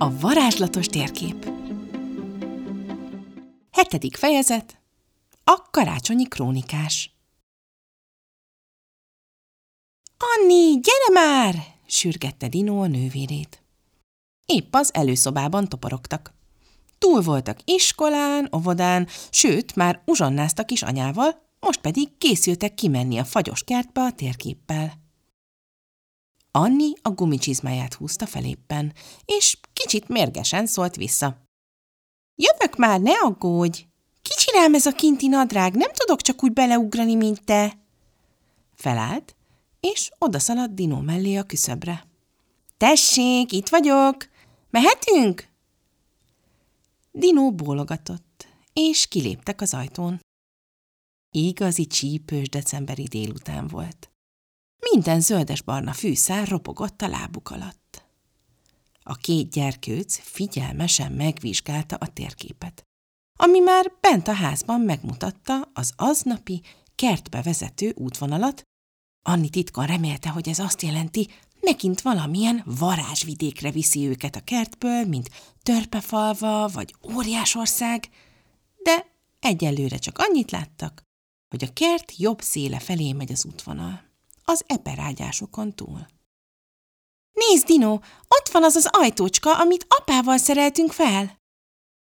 A varázslatos térkép Hetedik fejezet A karácsonyi krónikás Anni, gyere már! sürgette Dino a nővérét. Épp az előszobában toporogtak. Túl voltak iskolán, óvodán, sőt, már uzsonnáztak is anyával, most pedig készültek kimenni a fagyos kertbe a térképpel. Anni a gumicsizmáját húzta feléppen, és kicsit mérgesen szólt vissza. Jövök már, ne aggódj! Kicsi rám ez a kinti nadrág, nem tudok csak úgy beleugrani, mint te. Felállt, és odaszaladt Dino mellé a küszöbre. Tessék, itt vagyok! Mehetünk? Dino bólogatott, és kiléptek az ajtón. Igazi csípős decemberi délután volt. Minden zöldes-barna fűszár ropogott a lábuk alatt. A két gyerkőc figyelmesen megvizsgálta a térképet, ami már bent a házban megmutatta az aznapi kertbe vezető útvonalat, Anni titkon remélte, hogy ez azt jelenti, megint valamilyen varázsvidékre viszi őket a kertből, mint törpefalva vagy óriásország, de egyelőre csak annyit láttak, hogy a kert jobb széle felé megy az útvonal az eperágyásokon túl. Nézd, Dino, ott van az az ajtócska, amit apával szereltünk fel!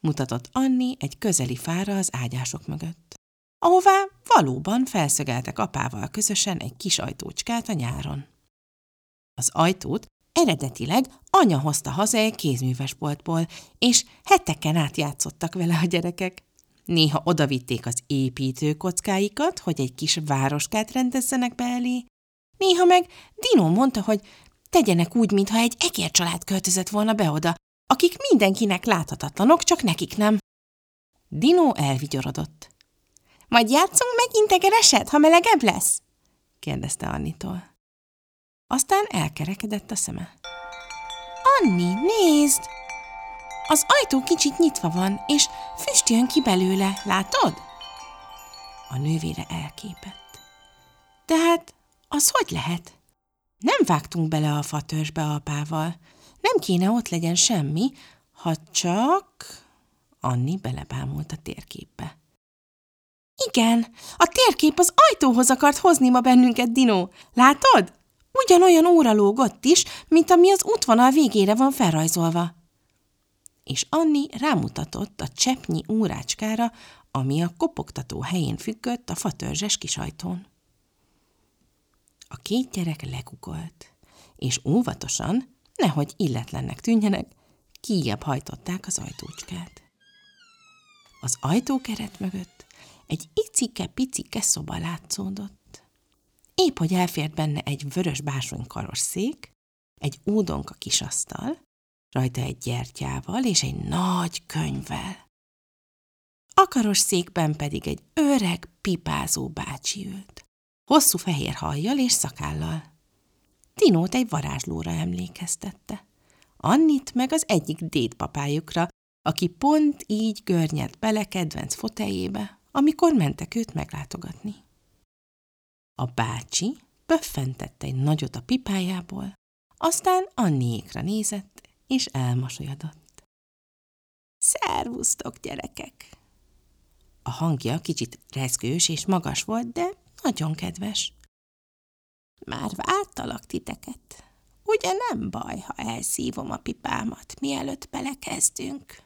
mutatott Anni egy közeli fára az ágyások mögött, ahová valóban felszögeltek apával közösen egy kis ajtócskát a nyáron. Az ajtót eredetileg anya hozta haza egy kézművesboltból, és heteken át játszottak vele a gyerekek. Néha odavitték az építőkockáikat, hogy egy kis városkát rendezzenek be elé, Néha meg Dino mondta, hogy tegyenek úgy, mintha egy ekér család költözött volna be oda, akik mindenkinek láthatatlanok, csak nekik nem. Dino elvigyorodott. Majd játszunk meg integereset, ha melegebb lesz? kérdezte Annitól. Aztán elkerekedett a szeme. Anni, nézd! Az ajtó kicsit nyitva van, és füst jön ki belőle, látod? A nővére elképett. Tehát az hogy lehet? Nem vágtunk bele a fatörsbe apával. Nem kéne ott legyen semmi, ha csak... Anni belebámult a térképbe. Igen, a térkép az ajtóhoz akart hozni ma bennünket, Dino. Látod? Ugyanolyan óra lógott is, mint ami az útvonal végére van felrajzolva. És Anni rámutatott a cseppnyi órácskára, ami a kopogtató helyén függött a fatörzses kisajtón. A két gyerek lekukolt, és óvatosan, nehogy illetlennek tűnjenek, kijebb hajtották az ajtócskát. Az ajtókeret mögött egy icike-picike szoba látszódott. Épp, hogy elfért benne egy vörös básonykaros szék, egy ódonka asztal, rajta egy gyertyával és egy nagy könyvvel. A karos székben pedig egy öreg, pipázó bácsi ült hosszú fehér hajjal és szakállal. Tinót egy varázslóra emlékeztette. Annit meg az egyik dédpapájukra, aki pont így görnyed bele kedvenc foteljébe, amikor mentek őt meglátogatni. A bácsi pöffentette egy nagyot a pipájából, aztán Anniékra nézett, és elmosolyodott. Szervusztok, gyerekek! A hangja kicsit rezgős és magas volt, de nagyon kedves. Már vártalak titeket. Ugye nem baj, ha elszívom a pipámat, mielőtt belekezdünk?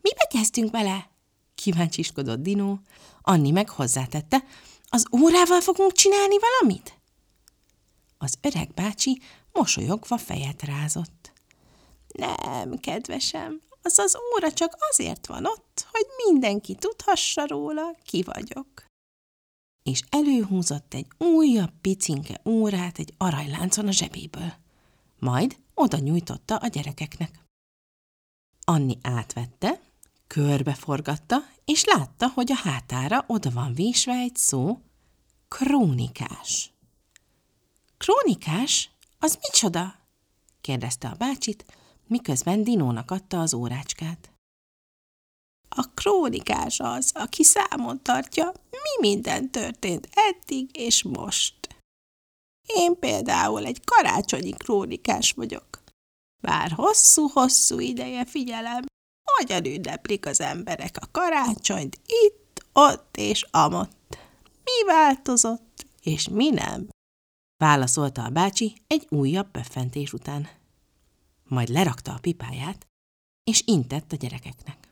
Mibe kezdünk bele? Kíváncsiskodott Dino. Anni meg hozzátette, az órával fogunk csinálni valamit? Az öreg bácsi mosolyogva fejet rázott. Nem, kedvesem, az az óra csak azért van ott, hogy mindenki tudhassa róla, ki vagyok és előhúzott egy újabb picinke órát egy aranyláncon a zsebéből. Majd oda nyújtotta a gyerekeknek. Anni átvette, körbeforgatta, és látta, hogy a hátára oda van vésve egy szó, krónikás. Krónikás? Az micsoda? kérdezte a bácsit, miközben Dinónak adta az órácskát. A krónikás az, aki számon tartja, mi minden történt eddig és most. Én például egy karácsonyi krónikás vagyok. Bár hosszú-hosszú ideje figyelem, hogyan ünneplik az emberek a karácsonyt itt, ott és amott. Mi változott, és mi nem? Válaszolta a bácsi egy újabb pöffentés után. Majd lerakta a pipáját, és intett a gyerekeknek.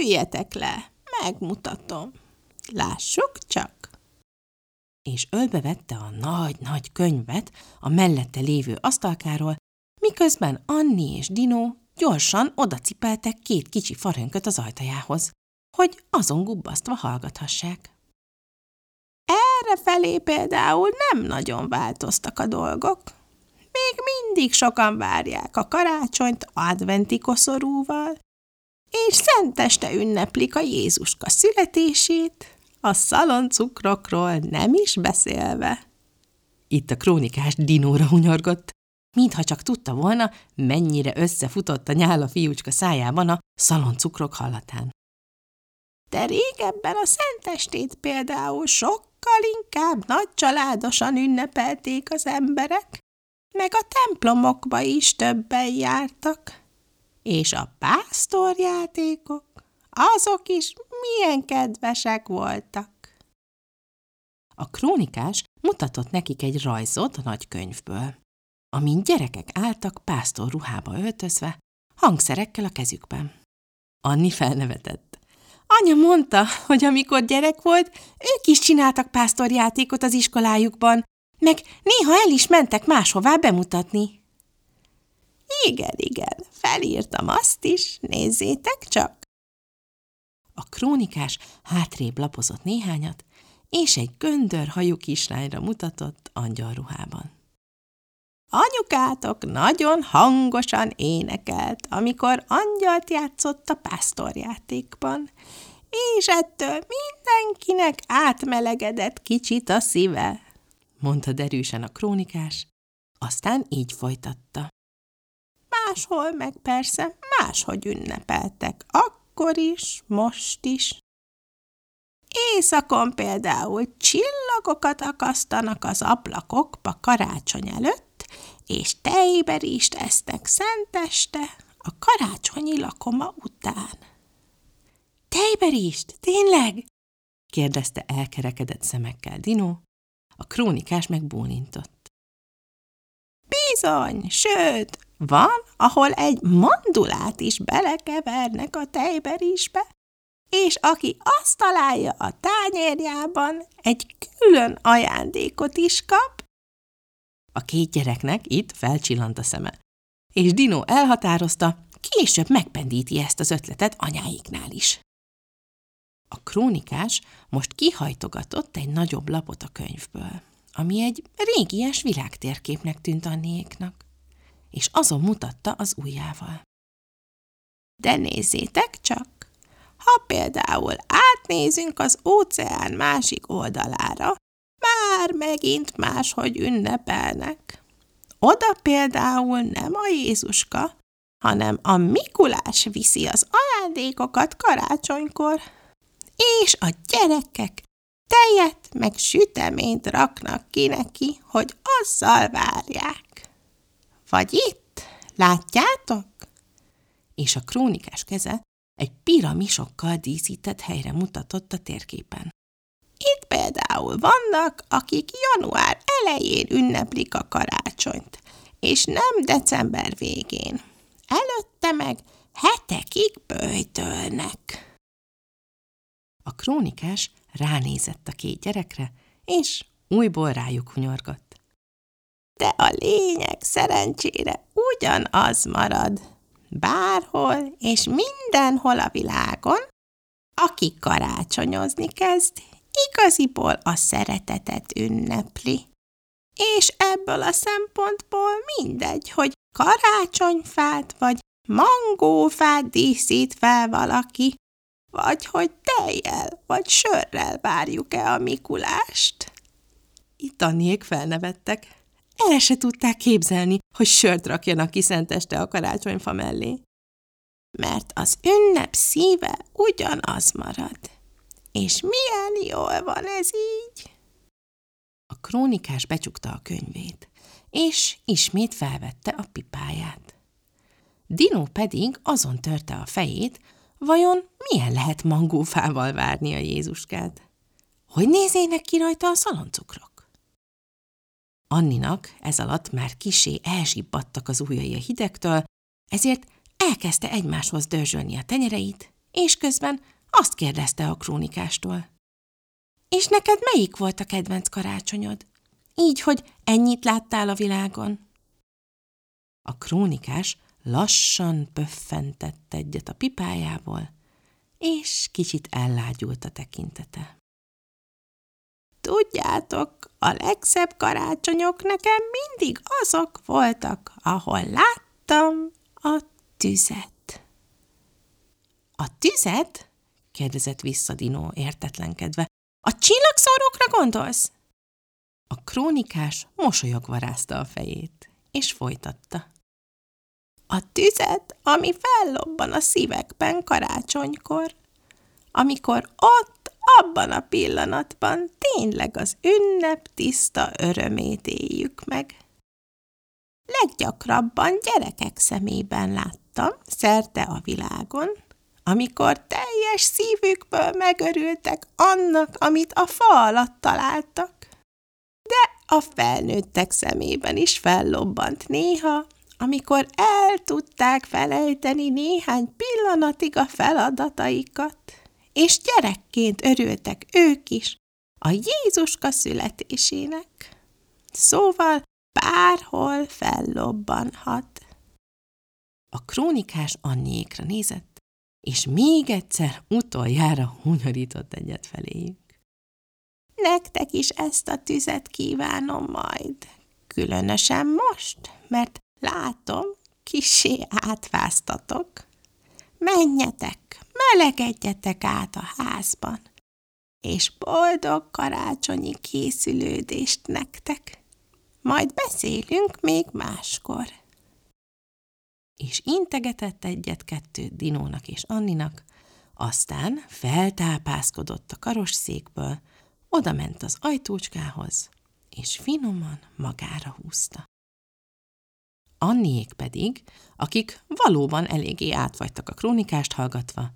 Üljetek le, megmutatom. Lássuk csak! És ölbevette a nagy-nagy könyvet a mellette lévő asztalkáról, miközben Anni és Dino gyorsan odacipeltek két kicsi farönköt az ajtajához, hogy azon gubbasztva hallgathassák. Erre felé például nem nagyon változtak a dolgok. Még mindig sokan várják a karácsonyt adventi koszorúval, és szenteste ünneplik a Jézuska születését, a szaloncukrokról nem is beszélve. Itt a krónikás dinóra hunyorgott, mintha csak tudta volna, mennyire összefutott a nyála fiúcska szájában a szaloncukrok hallatán. De régebben a szentestét például sokkal inkább nagy családosan ünnepelték az emberek, meg a templomokba is többen jártak. És a pásztorjátékok, azok is milyen kedvesek voltak. A krónikás mutatott nekik egy rajzot a nagykönyvből amin gyerekek álltak pásztor ruhába öltözve, hangszerekkel a kezükben. Anni felnevetett. Anya mondta, hogy amikor gyerek volt, ők is csináltak pásztorjátékot az iskolájukban, meg néha el is mentek máshová bemutatni. Igen, igen, felírtam azt is, nézzétek csak. A krónikás hátrébb lapozott néhányat, és egy göndör hajú kislányra mutatott angyalruhában. Anyukátok nagyon hangosan énekelt, amikor angyalt játszott a pásztorjátékban, és ettől mindenkinek átmelegedett kicsit a szíve, mondta derűsen a krónikás, aztán így folytatta. Máshol meg persze máshogy ünnepeltek, akkor is, most is. Éjszakon például csillagokat akasztanak az ablakokba karácsony előtt, és tejberist esznek szenteste a karácsonyi lakoma után. Tejberist? Tényleg? kérdezte elkerekedett szemekkel Dino, a krónikás meg bólintott. Bizony, sőt, van, ahol egy mandulát is belekevernek a tejberisbe, és aki azt találja a tányérjában, egy külön ajándékot is kap, a két gyereknek itt felcsillant a szeme. És Dino elhatározta, később megpendíti ezt az ötletet anyáiknál is. A krónikás most kihajtogatott egy nagyobb lapot a könyvből, ami egy régies világtérképnek tűnt Anniéknak, és azon mutatta az ujjával. De nézzétek csak! Ha például átnézünk az óceán másik oldalára, már megint máshogy ünnepelnek. Oda például nem a Jézuska, hanem a Mikulás viszi az ajándékokat karácsonykor, és a gyerekek tejet meg süteményt raknak ki neki, hogy azzal várják. Vagy itt, látjátok? És a krónikás keze egy piramisokkal díszített helyre mutatott a térképen. Itt például vannak, akik január elején ünneplik a karácsonyt, és nem december végén. Előtte meg hetekig bőjtölnek. A krónikás ránézett a két gyerekre, és újból rájuk hunyorgott. De a lényeg szerencsére ugyanaz marad. Bárhol és mindenhol a világon, aki karácsonyozni kezd, igaziból a szeretetet ünnepli. És ebből a szempontból mindegy, hogy karácsonyfát vagy mangófát díszít fel valaki, vagy hogy tejjel vagy sörrel várjuk-e a Mikulást. Itt Anniék felnevettek. El se tudták képzelni, hogy sört rakjanak ki szenteste a karácsonyfa mellé. Mert az ünnep szíve ugyanaz marad. És milyen jól van ez így? A krónikás becsukta a könyvét, és ismét felvette a pipáját. Dino pedig azon törte a fejét, vajon milyen lehet mangófával várni a Jézuskát? Hogy nézének ki rajta a szaloncukrok? Anninak ez alatt már kisé elzsibbadtak az ujjai a hidegtől, ezért elkezdte egymáshoz dörzsölni a tenyereit, és közben azt kérdezte a krónikástól. És neked melyik volt a kedvenc karácsonyod? Így, hogy ennyit láttál a világon? A krónikás lassan pöffentett egyet a pipájából, és kicsit ellágyult a tekintete. Tudjátok, a legszebb karácsonyok nekem mindig azok voltak, ahol láttam a tüzet. A tüzet? kérdezett vissza Dinó értetlenkedve. A csillagszórókra gondolsz? A krónikás mosolyogva rázta a fejét, és folytatta. A tüzet, ami fellobban a szívekben karácsonykor, amikor ott, abban a pillanatban tényleg az ünnep tiszta örömét éljük meg. Leggyakrabban gyerekek szemében láttam, szerte a világon, amikor teljes szívükből megörültek annak, amit a fa alatt találtak. De a felnőttek szemében is fellobbant néha, amikor el tudták felejteni néhány pillanatig a feladataikat, és gyerekként örültek ők is a Jézuska születésének. Szóval bárhol fellobbanhat. A krónikás Anniékra nézett, és még egyszer utoljára hunyorított egyet feléjük. Nektek is ezt a tüzet kívánom majd, különösen most, mert látom, kisé átváztatok. Menjetek, melegedjetek át a házban, és boldog karácsonyi készülődést nektek. Majd beszélünk még máskor. És integetett egyet-kettőt Dinónak és Anninak, aztán feltápászkodott a karosszékből, oda ment az ajtócskához, és finoman magára húzta. Anniék pedig, akik valóban eléggé átvagytak a krónikást hallgatva,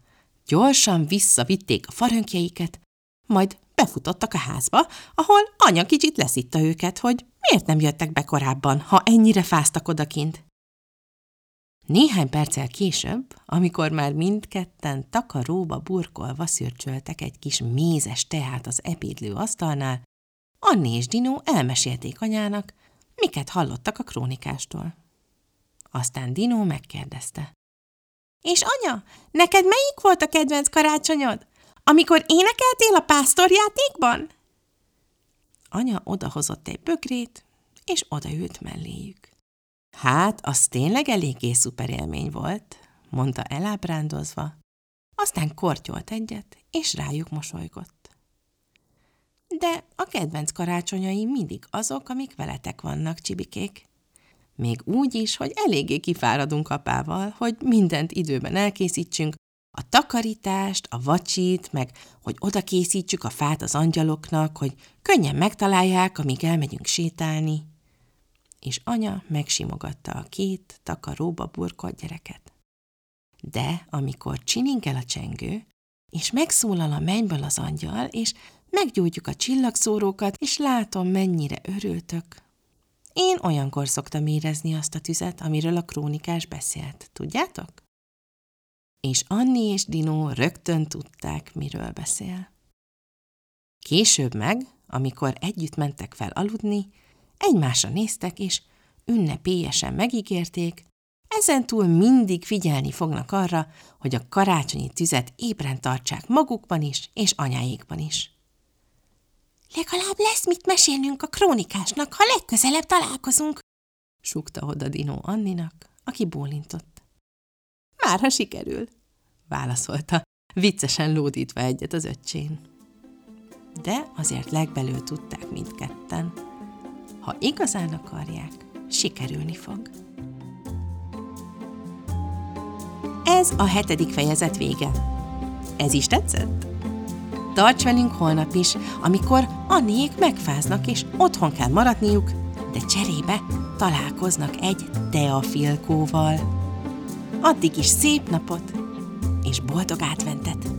gyorsan visszavitték a farönkjeiket, majd befutottak a házba, ahol anya kicsit leszitta őket, hogy miért nem jöttek be korábban, ha ennyire fáztak odakint. Néhány perccel később, amikor már mindketten takaróba burkolva szürcsöltek egy kis mézes teát az ebédlő asztalnál, Anni és Dino elmesélték anyának, miket hallottak a krónikástól. Aztán Dino megkérdezte. És anya, neked melyik volt a kedvenc karácsonyod? Amikor énekeltél a pásztorjátékban? Anya odahozott egy bögrét, és odaült melléjük. Hát, az tényleg eléggé szuper élmény volt, mondta elábrándozva, aztán kortyolt egyet, és rájuk mosolygott. De a kedvenc karácsonyai mindig azok, amik veletek vannak, csibikék. Még úgy is, hogy eléggé kifáradunk apával, hogy mindent időben elkészítsünk, a takarítást, a vacsit, meg hogy oda készítsük a fát az angyaloknak, hogy könnyen megtalálják, amíg elmegyünk sétálni. És anya megsimogatta a két takaróba burkolt gyereket. De amikor csiningel a csengő, és megszólal a mennyből az angyal, és meggyújtjuk a csillagszórókat, és látom, mennyire örültök, én olyankor szoktam érezni azt a tüzet, amiről a krónikás beszélt, tudjátok? És Anni és Dino rögtön tudták, miről beszél. Később meg, amikor együtt mentek fel aludni, egymásra néztek, és ünnepélyesen megígérték, ezentúl mindig figyelni fognak arra, hogy a karácsonyi tüzet ébren tartsák magukban is, és anyáikban is. Legalább lesz mit mesélnünk a krónikásnak, ha legközelebb találkozunk, súgta oda Dino Anninak, aki bólintott. Már ha sikerül, válaszolta, viccesen lódítva egyet az öccsén. De azért legbelül tudták mindketten. Ha igazán akarják, sikerülni fog. Ez a hetedik fejezet vége. Ez is tetszett? Tarts velünk holnap is, amikor Anniék megfáznak, és otthon kell maradniuk, de cserébe találkoznak egy teafilkóval. Addig is szép napot, és boldog átventet!